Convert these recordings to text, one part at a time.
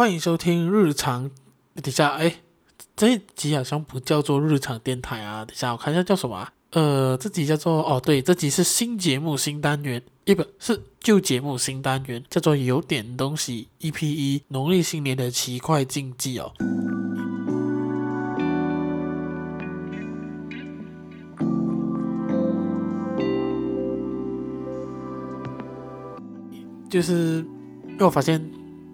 欢迎收听日常。等下，哎，这一集好像不叫做日常电台啊。等下我看一下叫什么啊？呃，这集叫做哦，对，这集是新节目新单元，一本是旧节目新单元，叫做有点东西 EP 一农历新年的奇怪禁忌哦。就是因为我发现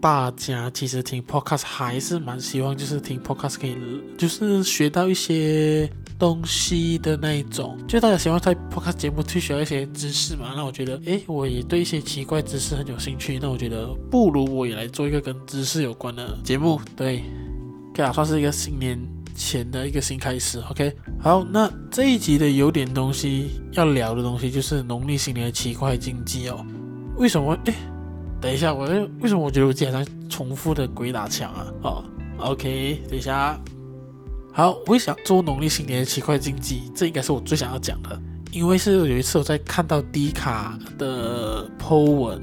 大家其实听 podcast 还是蛮希望，就是听 podcast 可以就是学到一些东西的那一种，就大家希望在 podcast 节目去学一些知识嘛。那我觉得，诶，我也对一些奇怪知识很有兴趣。那我觉得，不如我也来做一个跟知识有关的节目，对，可以，算是一个新年前的一个新开始。OK，好，那这一集的有点东西要聊的东西，就是农历新年的奇怪禁忌哦。为什么？哎，等一下，我为什么我觉得我经常重复的鬼打墙啊？哦，OK，等一下，好，我会想做农历新年的奇怪禁忌，这应该是我最想要讲的，因为是有一次我在看到 D 卡的 po 文，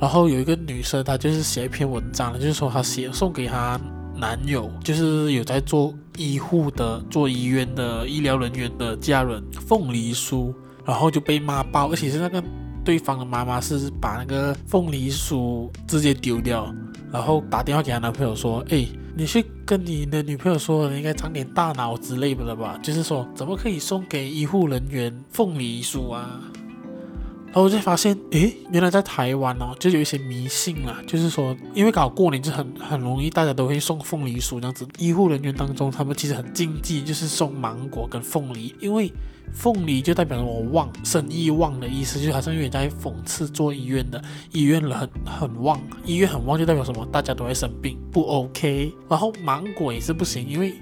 然后有一个女生她就是写一篇文章，就是说她写送给她男友，就是有在做医护的、做医院的医疗人员的家人凤梨酥，然后就被骂爆，而且是那个。对方的妈妈是把那个凤梨酥直接丢掉，然后打电话给她男朋友说：“哎，你去跟你的女朋友说，你应该长点大脑之类的了吧？就是说，怎么可以送给医护人员凤梨酥啊？”然后我就发现，诶，原来在台湾哦，就有一些迷信啦，就是说，因为搞过年就很很容易，大家都会送凤梨酥这样子。医护人员当中，他们其实很禁忌，就是送芒果跟凤梨，因为。凤梨就代表着我旺，生意旺的意思，就好像有点在讽刺做医院的，医院人很很旺，医院很旺就代表什么？大家都会生病，不 OK。然后芒果也是不行，因为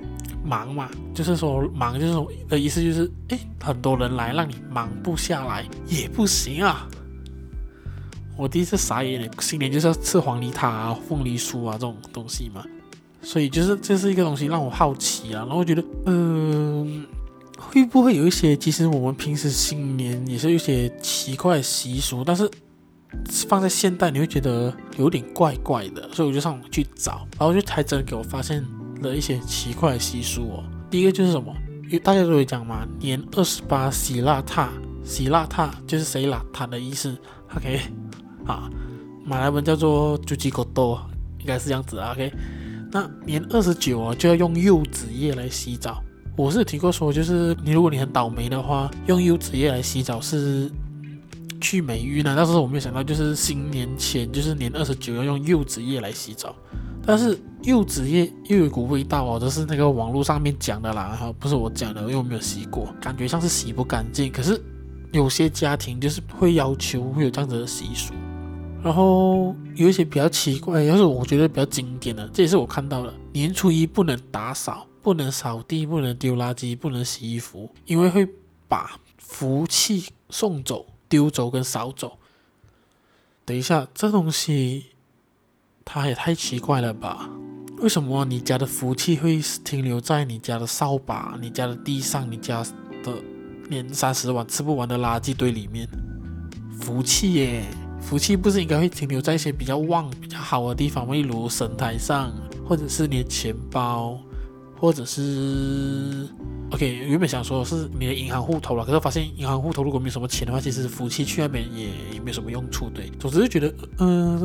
忙嘛，就是说忙就是说的意思就是，诶，很多人来让你忙不下来也不行啊。我第一次傻眼，新年就是要吃黄梨塔啊、凤梨酥啊这种东西嘛，所以就是这是一个东西让我好奇啊，然后我觉得，嗯、呃。会不会有一些，其实我们平时新年也是有些奇怪的习俗，但是放在现代你会觉得有点怪怪的，所以我就上网去找，然后就才真的给我发现了一些奇怪的习俗哦。第一个就是什么？因为大家都会讲嘛，年二十八洗邋遢，洗邋遢就是谁邋遢的意思。OK，啊，马来文叫做 cuci kotor，应该是这样子啊。OK，那年二十九啊就要用柚子叶来洗澡。我是听过说，就是你如果你很倒霉的话，用柚子叶来洗澡是去霉运呢。但是我没有想到，就是新年前，就是年二十九要用柚子叶来洗澡。但是柚子叶又有一股味道哦，这是那个网络上面讲的啦，哈，不是我讲的，因为我没有洗过，感觉像是洗不干净。可是有些家庭就是会要求会有这样子的习俗，然后有一些比较奇怪，要是我觉得比较经典的，这也是我看到的，年初一不能打扫。不能扫地，不能丢垃圾，不能洗衣服，因为会把福气送走、丢走跟扫走。等一下，这东西它也太奇怪了吧？为什么你家的福气会停留在你家的扫把、你家的地上、你家的年三十晚吃不完的垃圾堆里面？福气耶，福气不是应该会停留在一些比较旺、比较好的地方？例如神台上，或者是你的钱包。或者是，OK，原本想说是你的银行户头了，可是发现银行户头如果没什么钱的话，其实服务器去那边也也没什么用处，对。总之就觉得，嗯、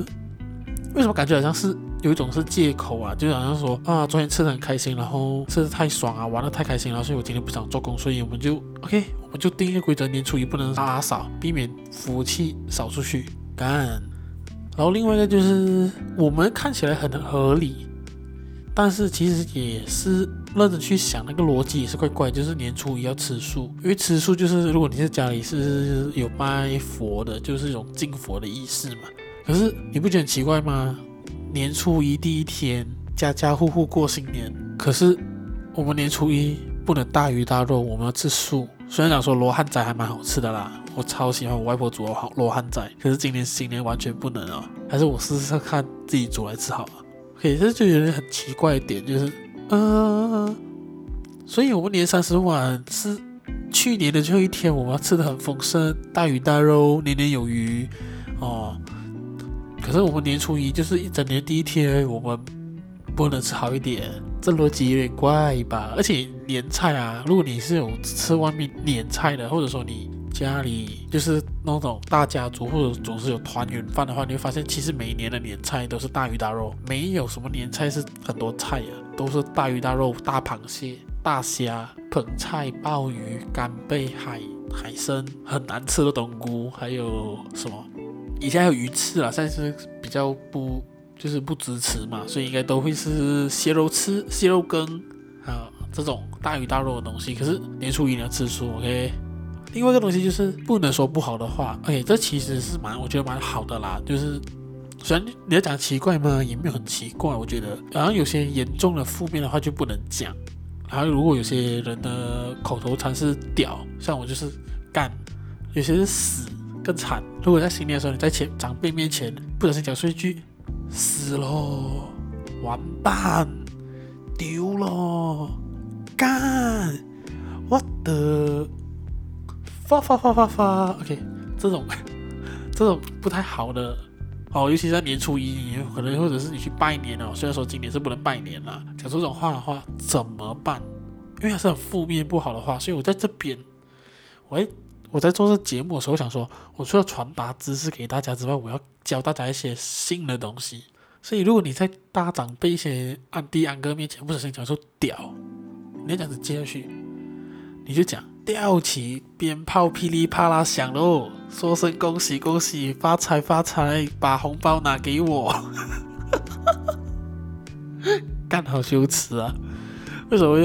为什么感觉好像是有一种是借口啊？就好像说啊，昨天吃的很开心，然后吃的太爽啊，玩的太开心，然后所以我今天不想做工，所以我们就 OK，我们就定一个规则，年初一不能打扫，避免服务器扫出去，干。然后另外一个就是我们看起来很合理。但是其实也是认真去想，那个逻辑也是怪怪，就是年初一要吃素，因为吃素就是如果你在家里是有拜佛的，就是一种敬佛的仪式嘛。可是你不觉得很奇怪吗？年初一第一天，家家户户过新年，可是我们年初一不能大鱼大肉，我们要吃素。虽然讲说罗汉斋还蛮好吃的啦，我超喜欢我外婆煮的好罗汉斋，可是今年新年完全不能啊，还是我试试看自己煮来吃好了。可是就有点很奇怪一点，就是，呃，所以我们年三十晚是去年的最后一天，我们要吃的很丰盛，大鱼大肉，年年有余，哦，可是我们年初一就是一整年第一天，我们不能吃好一点，这逻辑有点怪吧？而且年菜啊，如果你是有吃外面年菜的，或者说你家里就是那种大家族，或者总是有团圆饭的话，你会发现其实每年的年菜都是大鱼大肉，没有什么年菜是很多菜啊，都是大鱼大肉、大螃蟹、大虾、捧菜、鲍鱼、干贝、海海参，很难吃的冬菇，还有什么？以前还有鱼翅啊，现在是比较不就是不支持嘛，所以应该都会是蟹肉翅、蟹肉羹啊这种大鱼大肉的东西。可是年初一你要吃素，OK。另外一个东西就是不能说不好的话，OK，这其实是蛮我觉得蛮好的啦。就是虽然你要讲奇怪嘛，也没有很奇怪，我觉得。然后有些严重的负面的话就不能讲。然后如果有些人的口头禅是屌，像我就是干，有些是死。更惨，如果在新年的时候你在前长辈面前不小心讲出一句“死咯，完蛋，丢咯，干，我的，发发发发发，OK，这种 这种不太好的哦，尤其是在年初一，可能或者是你去拜年哦，虽然说今年是不能拜年了，讲出这种话的话怎么办？因为它是很负面不好的话，所以我在这边，喂。我在做这节目的时候，想说，我除了传达知识给大家之外，我要教大家一些新的东西。所以，如果你在大长辈、一些安弟、安哥面前不小心讲出“屌”，你要这样子接下去，你就讲“吊起鞭炮噼里啪啦响喽”，说声恭喜恭喜，发财发财，把红包拿给我。干好羞耻啊！为什么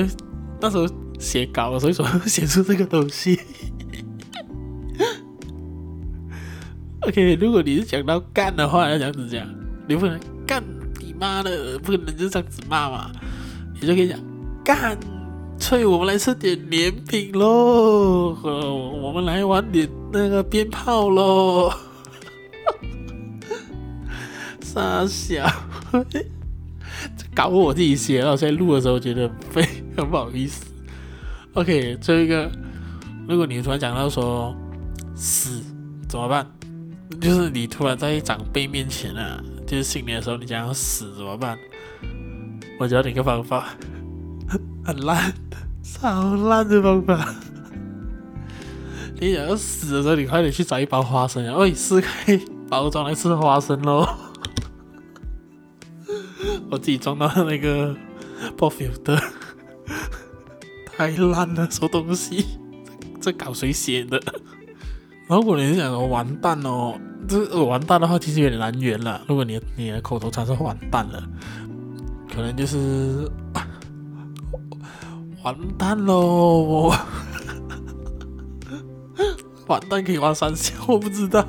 那时候写稿，所以说写出这个东西？OK，如果你是讲到干的话，要这样子讲，你不能干你妈的，不可能就这样子骂嘛。你就可以讲干脆，我们来吃点年饼喽，我们来玩点那个鞭炮喽。傻小，搞我自己写，然后在录的时候觉得非常不好意思。OK，最后一个，如果你突然讲到说死怎么办？就是你突然在长辈面前啊，就是新年的时候，你讲要死怎么办？我教你一个方法，很烂，超烂的方法。你想要死的时候，你快点去找一包花生，喂，撕开包装来吃花生喽。我自己装到那个 pop filter，太烂了，什么东西？这搞谁写的？如果你是想说完蛋哦，这完蛋的话其实有点难圆了。如果你你的口头禅是完蛋了，可能就是完蛋喽，完蛋可以玩三下，我不知道，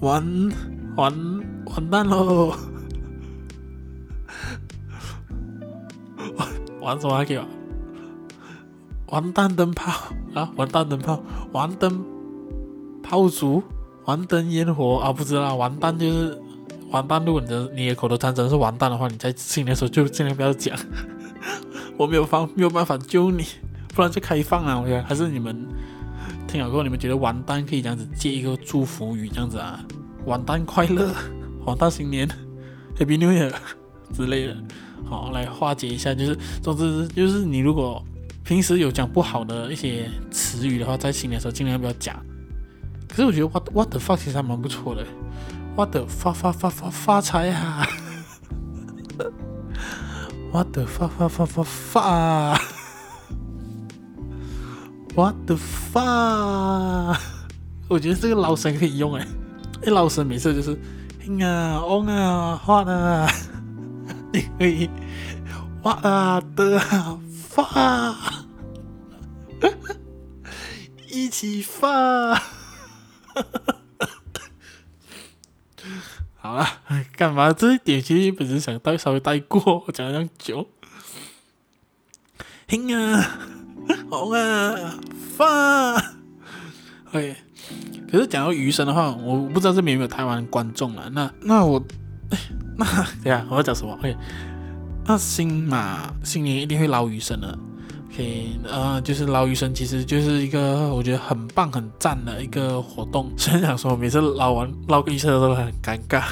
完完完蛋喽，玩什么还可以玩？完蛋灯泡啊！完蛋灯泡，完灯炮竹，完灯烟火啊！不知道，完蛋就是完蛋。如果你的你的口头禅真的是完蛋的话，你在新年的时候就尽量不要讲。我没有方没有办法救你，不然就开放啊！我觉得还是你们听好过后，你们觉得完蛋可以这样子接一个祝福语，这样子啊，完蛋快乐，完蛋新年，Happy New Year 之类的，好来化解一下。就是总之就是你如果。平时有讲不好的一些词语的话，在新年的时候尽量不要讲。可是我觉得 what what the fuck 其实还蛮不错的，what the 发发发发发财啊，what the 发发发发发，what the fuck，我觉得这个老神可以用哎，哎老生每次就是听啊 on 啊 what 啊，你可以发啊的啊。发，一起发，哈哈好了，干嘛？这一点其实本身想带，稍微带过，我 讲了这样久。听啊，红啊，发。OK，可是讲到鱼生的话，我不知道这边有没有台湾观众了。那那我，那等下我要讲什么？OK。那新马新年一定会捞鱼生的，OK，呃，就是捞鱼生，其实就是一个我觉得很棒、很赞的一个活动。虽然想说每次捞完捞个一车都很尴尬，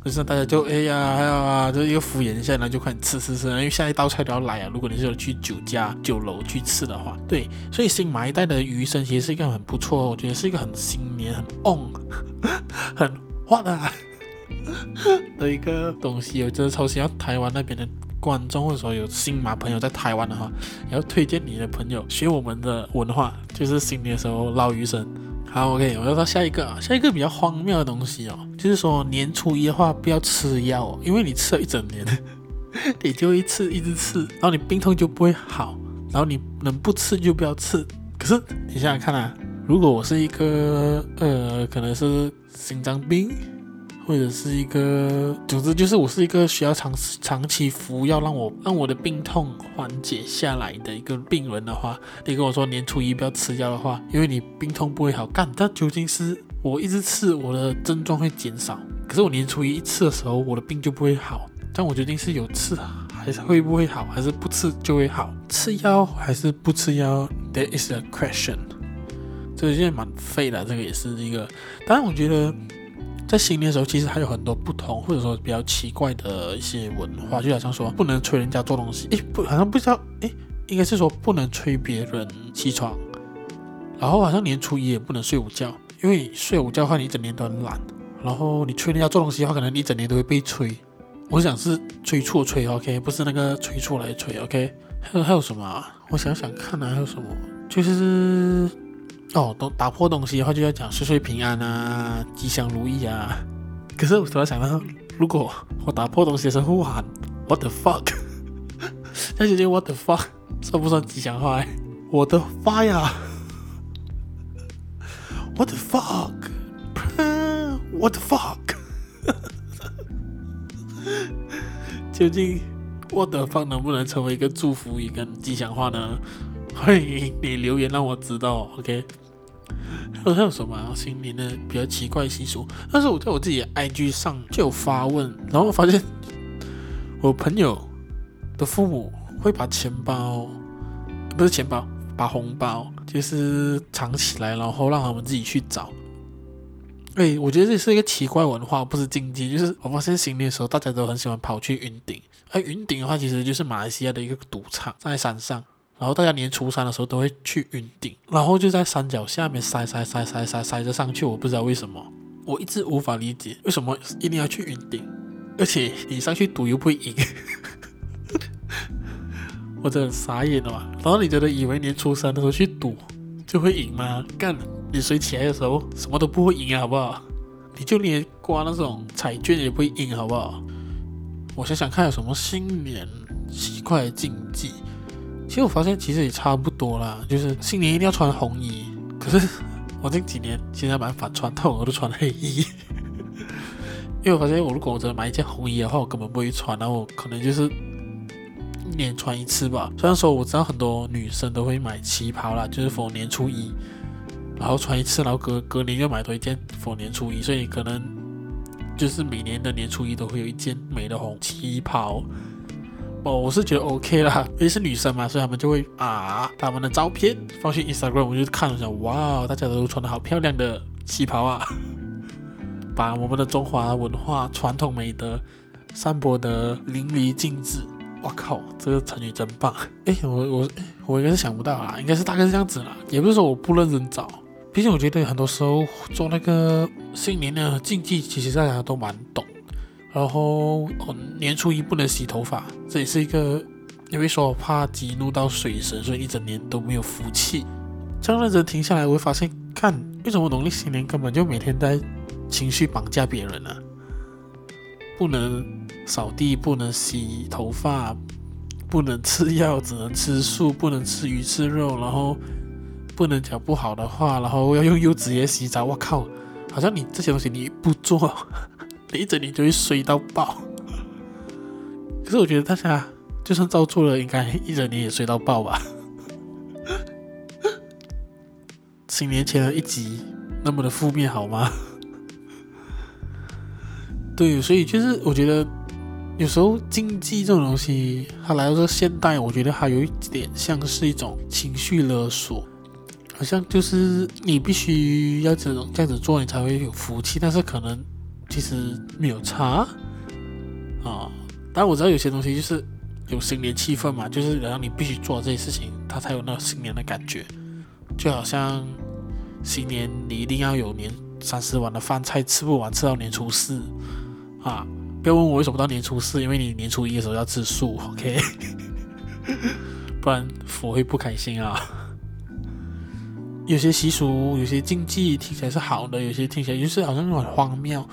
可是大家就哎呀还有啊，就一个敷衍一下，然后就快点吃吃吃，因为下一道菜都要来啊。如果你是有去酒家、酒楼去吃的话，对，所以新马一代的鱼生其实是一个很不错，我觉得是一个很新年、很 on、很 hot 的一个东西。我真的超喜欢台湾那边的。观众或者说有新马朋友在台湾的话，也要推荐你的朋友学我们的文化，就是新年的时候捞鱼生。好，OK，我要到下一个，下一个比较荒谬的东西哦，就是说年初一的话不要吃药，因为你吃了一整年，你就一次一直吃，然后你病痛就不会好，然后你能不吃就不要吃。可是你想想看啊，如果我是一个呃，可能是心脏病。或者是一个，总之就是我是一个需要长长期服药让我让我的病痛缓解下来的一个病人的话，你跟我说年初一不要吃药的话，因为你病痛不会好干。但究竟是我一直吃，我的症状会减少，可是我年初一一吃的时候，我的病就不会好。但我决定是有吃还是会不会好，还是不吃就会好？吃药还是不吃药？That is a question。这个现在蛮废的，这个也是一个。当然，我觉得。在新年的时候，其实还有很多不同，或者说比较奇怪的一些文化，就好像说不能催人家做东西，诶，不，好像不知道，诶，应该是说不能催别人起床，然后好像年初一也不能睡午觉，因为睡午觉的话，你一整年都很懒，然后你催人家做东西的话，可能你一整年都会被催。我想是催促催，OK，不是那个催促来催，OK。还有还有什么啊？我想想看啊，还有什么？就是。哦，都打破东西的话，就要讲岁岁平安啊，吉祥如意啊。可是我突然想到，如果我打破东西的时候喊 What the fuck，那姐姐 What the fuck，算不算吉祥话？我的妈呀！What the fuck，What the fuck，究竟 What the fuck 能不能成为一个祝福语跟吉祥话呢？欢迎你留言让我知道，OK。还有什么、啊、新年的比较奇怪习俗？但是我在我自己的 IG 上就有发问，然后我发现我朋友的父母会把钱包，不是钱包，把红包就是藏起来，然后让他们自己去找。哎，我觉得这是一个奇怪文化，不是禁忌。就是我发现新年的时候，大家都很喜欢跑去云顶，而云顶的话，其实就是马来西亚的一个赌场，在山上。然后大家年初三的时候都会去云顶，然后就在山脚下面塞塞塞塞塞塞着上去。我不知道为什么，我一直无法理解为什么一定要去云顶，而且你上去赌又不会赢，我真的傻眼了嘛。然后你觉得以为年初三的时候去赌就会赢吗？干，你睡起来的时候什么都不会赢啊，好不好？你就连刮那种彩券也不会赢，好不好？我想想看有什么新年奇怪的禁忌。其实我发现其实也差不多啦，就是新年一定要穿红衣。可是 我这几年现在蛮反穿，但我都穿黑衣。因为我发现我如果我真的买一件红衣的话，我根本不会穿，然后可能就是一年穿一次吧。虽然说我知道很多女生都会买旗袍啦，就是逢年初一，然后穿一次，然后隔隔年又买多一件逢年初一，所以可能就是每年的年初一都会有一件美的红旗袍。我是觉得 OK 啦，因为是女生嘛，所以他们就会啊，他们的照片放去 Instagram，我就看了想，哇，大家都穿的好漂亮的旗袍啊，把我们的中华文化传统美德散播得淋漓尽致。我靠，这个成语真棒！哎，我我我应该是想不到啊，应该是大概是这样子啦，也不是说我不认真找，毕竟我觉得很多时候做那个新年的禁忌，其实大家都蛮懂。然后，哦，年初一不能洗头发，这也是一个，因为说我怕激怒到水神，所以一整年都没有福气。这样认真停下来，我会发现，看为什么农历新年根本就每天在情绪绑架别人呢、啊？不能扫地，不能洗头发，不能吃药，只能吃素，不能吃鱼吃肉，然后不能讲不好的话，然后要用柚子叶洗澡。我靠，好像你这些东西你不做。一整年就会衰到爆，可是我觉得大家就算照做了，应该一整年也衰到爆吧。新年前的一集那么的负面好吗？对，所以就是我觉得有时候经济这种东西，它来到这现代，我觉得它有一点像是一种情绪勒索。好像就是你必须要这种这样子做，你才会有福气。但是可能其实没有差啊。但我知道有些东西就是有新年气氛嘛，就是然后你必须做这些事情，它才有那个新年的感觉。就好像新年你一定要有年三十碗的饭菜吃不完，吃到年初四啊！不要问我为什么到年初四，因为你年初一的时候要吃素，OK？不然佛会不开心啊。有些习俗，有些禁忌听起来是好的，有些听起来就是好像很荒谬。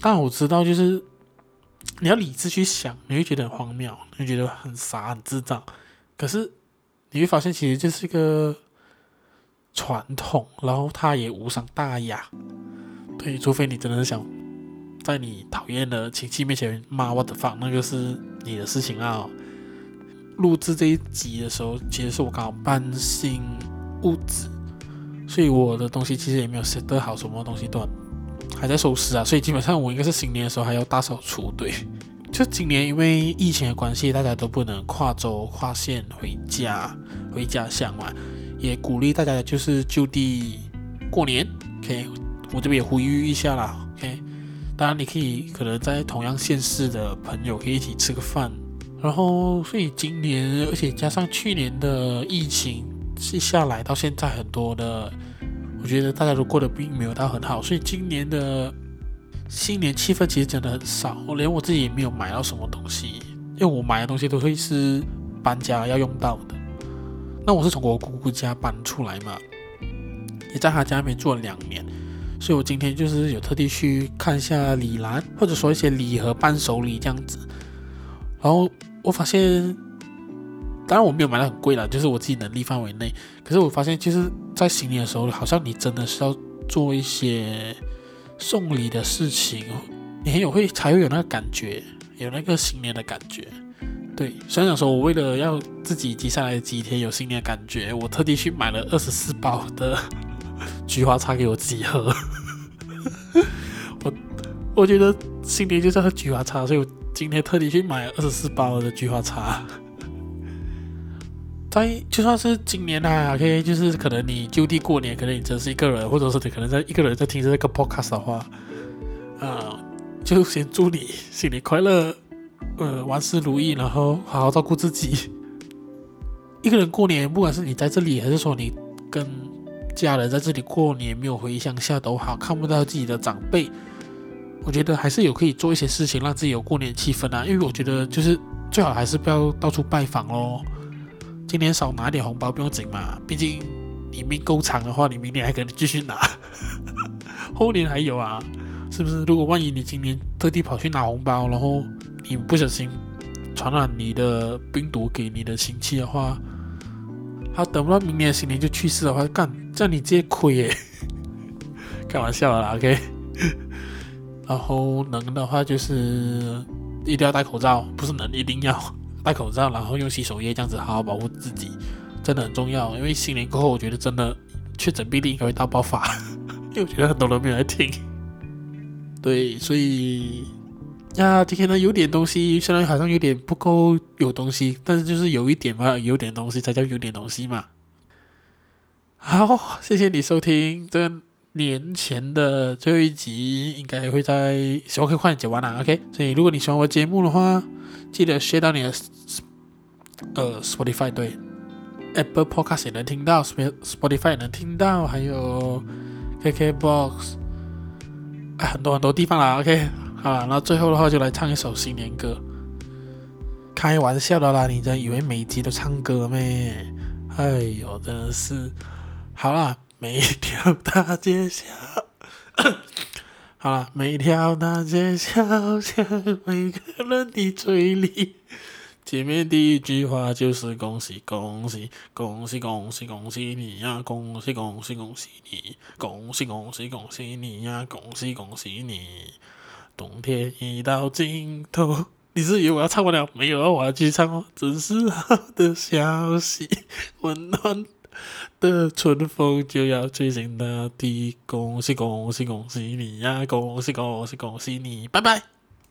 但我知道，就是你要理智去想，你会觉得很荒谬，你会觉得很傻、很智障。可是你会发现，其实这是一个传统，然后它也无伤大雅。对，除非你真的是想在你讨厌的亲戚面前骂 what the fuck，那个是你的事情啊。录制这一集的时候，其实是我刚好搬新屋子，所以我的东西其实也没有拾得好，什么东西都还在收拾啊。所以基本上我应该是新年的时候还要大扫除。对，就今年因为疫情的关系，大家都不能跨州跨县回家回家乡嘛，也鼓励大家就是就地过年。OK，我这边也呼吁一下啦。OK，当然你可以可能在同样县市的朋友可以一起吃个饭。然后，所以今年，而且加上去年的疫情，接下来到现在很多的，我觉得大家都过得并没有到很好，所以今年的新年气氛其实真的很少。我连我自己也没有买到什么东西，因为我买的东西都会是搬家要用到的。那我是从我姑姑家搬出来嘛，也在她家里面住了两年，所以我今天就是有特地去看一下礼篮，或者说一些礼盒、伴手礼这样子。然后我发现，当然我没有买到很贵啦，就是我自己能力范围内。可是我发现，就是在新年的时候，好像你真的是要做一些送礼的事情，你很有会才会有那个感觉，有那个新年的感觉。对，所以想说，我为了要自己接下来几天有新年的感觉，我特地去买了二十四 包的菊花茶给我自己喝。我我觉得新年就是要喝菊花茶，所以我。今天特地去买二十四包的菊花茶，在就算是今年啊，OK，就是可能你就地过年，可能你真是一个人，或者是你可能在一个人在听这个 podcast 的话，啊、就先祝你新年快乐，呃，万事如意，然后好好照顾自己。一个人过年，不管是你在这里，还是说你跟家人在这里过年，没有回乡下都好，看不到自己的长辈。我觉得还是有可以做一些事情，让自己有过年气氛啊。因为我觉得就是最好还是不要到处拜访咯。今年少拿点红包不用紧嘛，毕竟你命够长的话，你明年还可能继续拿，后年还有啊，是不是？如果万一你今年特地跑去拿红包，然后你不小心传染你的病毒给你的亲戚的话，他等不到明年新年就去世的话，干，这你直接亏耶！开玩笑啦，OK。然后能的话就是一定要戴口罩，不是能一定要戴口罩，然后用洗手液这样子好好保护自己，真的很重要。因为新年过后，我觉得真的确诊病例应该会大爆发，因为我觉得很多人没有来听。对，所以呀，今天呢有点东西，虽然好像有点不够有东西，但是就是有一点嘛，有点东西才叫有点东西嘛。好，谢谢你收听这。年前的最后一集应该会在希望可以快点剪完了，OK。所以如果你喜欢我节目的话，记得 share 到你的呃 Spotify 对，Apple Podcast 也能听到，Spotify 也能听到，还有 KKBox，哎，很多很多地方啦，OK。好了，那最后的话就来唱一首新年歌。开玩笑的啦，你真以为每集都唱歌咩？哎呦，真的是，好啦。每一条大街小，好了，每一条大街小巷，每个人的嘴里，前面第一句话就是恭喜恭喜恭喜恭喜恭喜你呀，恭喜恭喜恭喜你，恭喜恭喜恭喜你呀，恭喜恭喜你，冬天已到尽头。你是以为我要唱完了？没有啊，我要继续唱哦。真是好的消息，温暖。的春风就要吹醒大地，恭喜恭喜恭喜你呀！恭喜恭喜恭喜你，拜拜。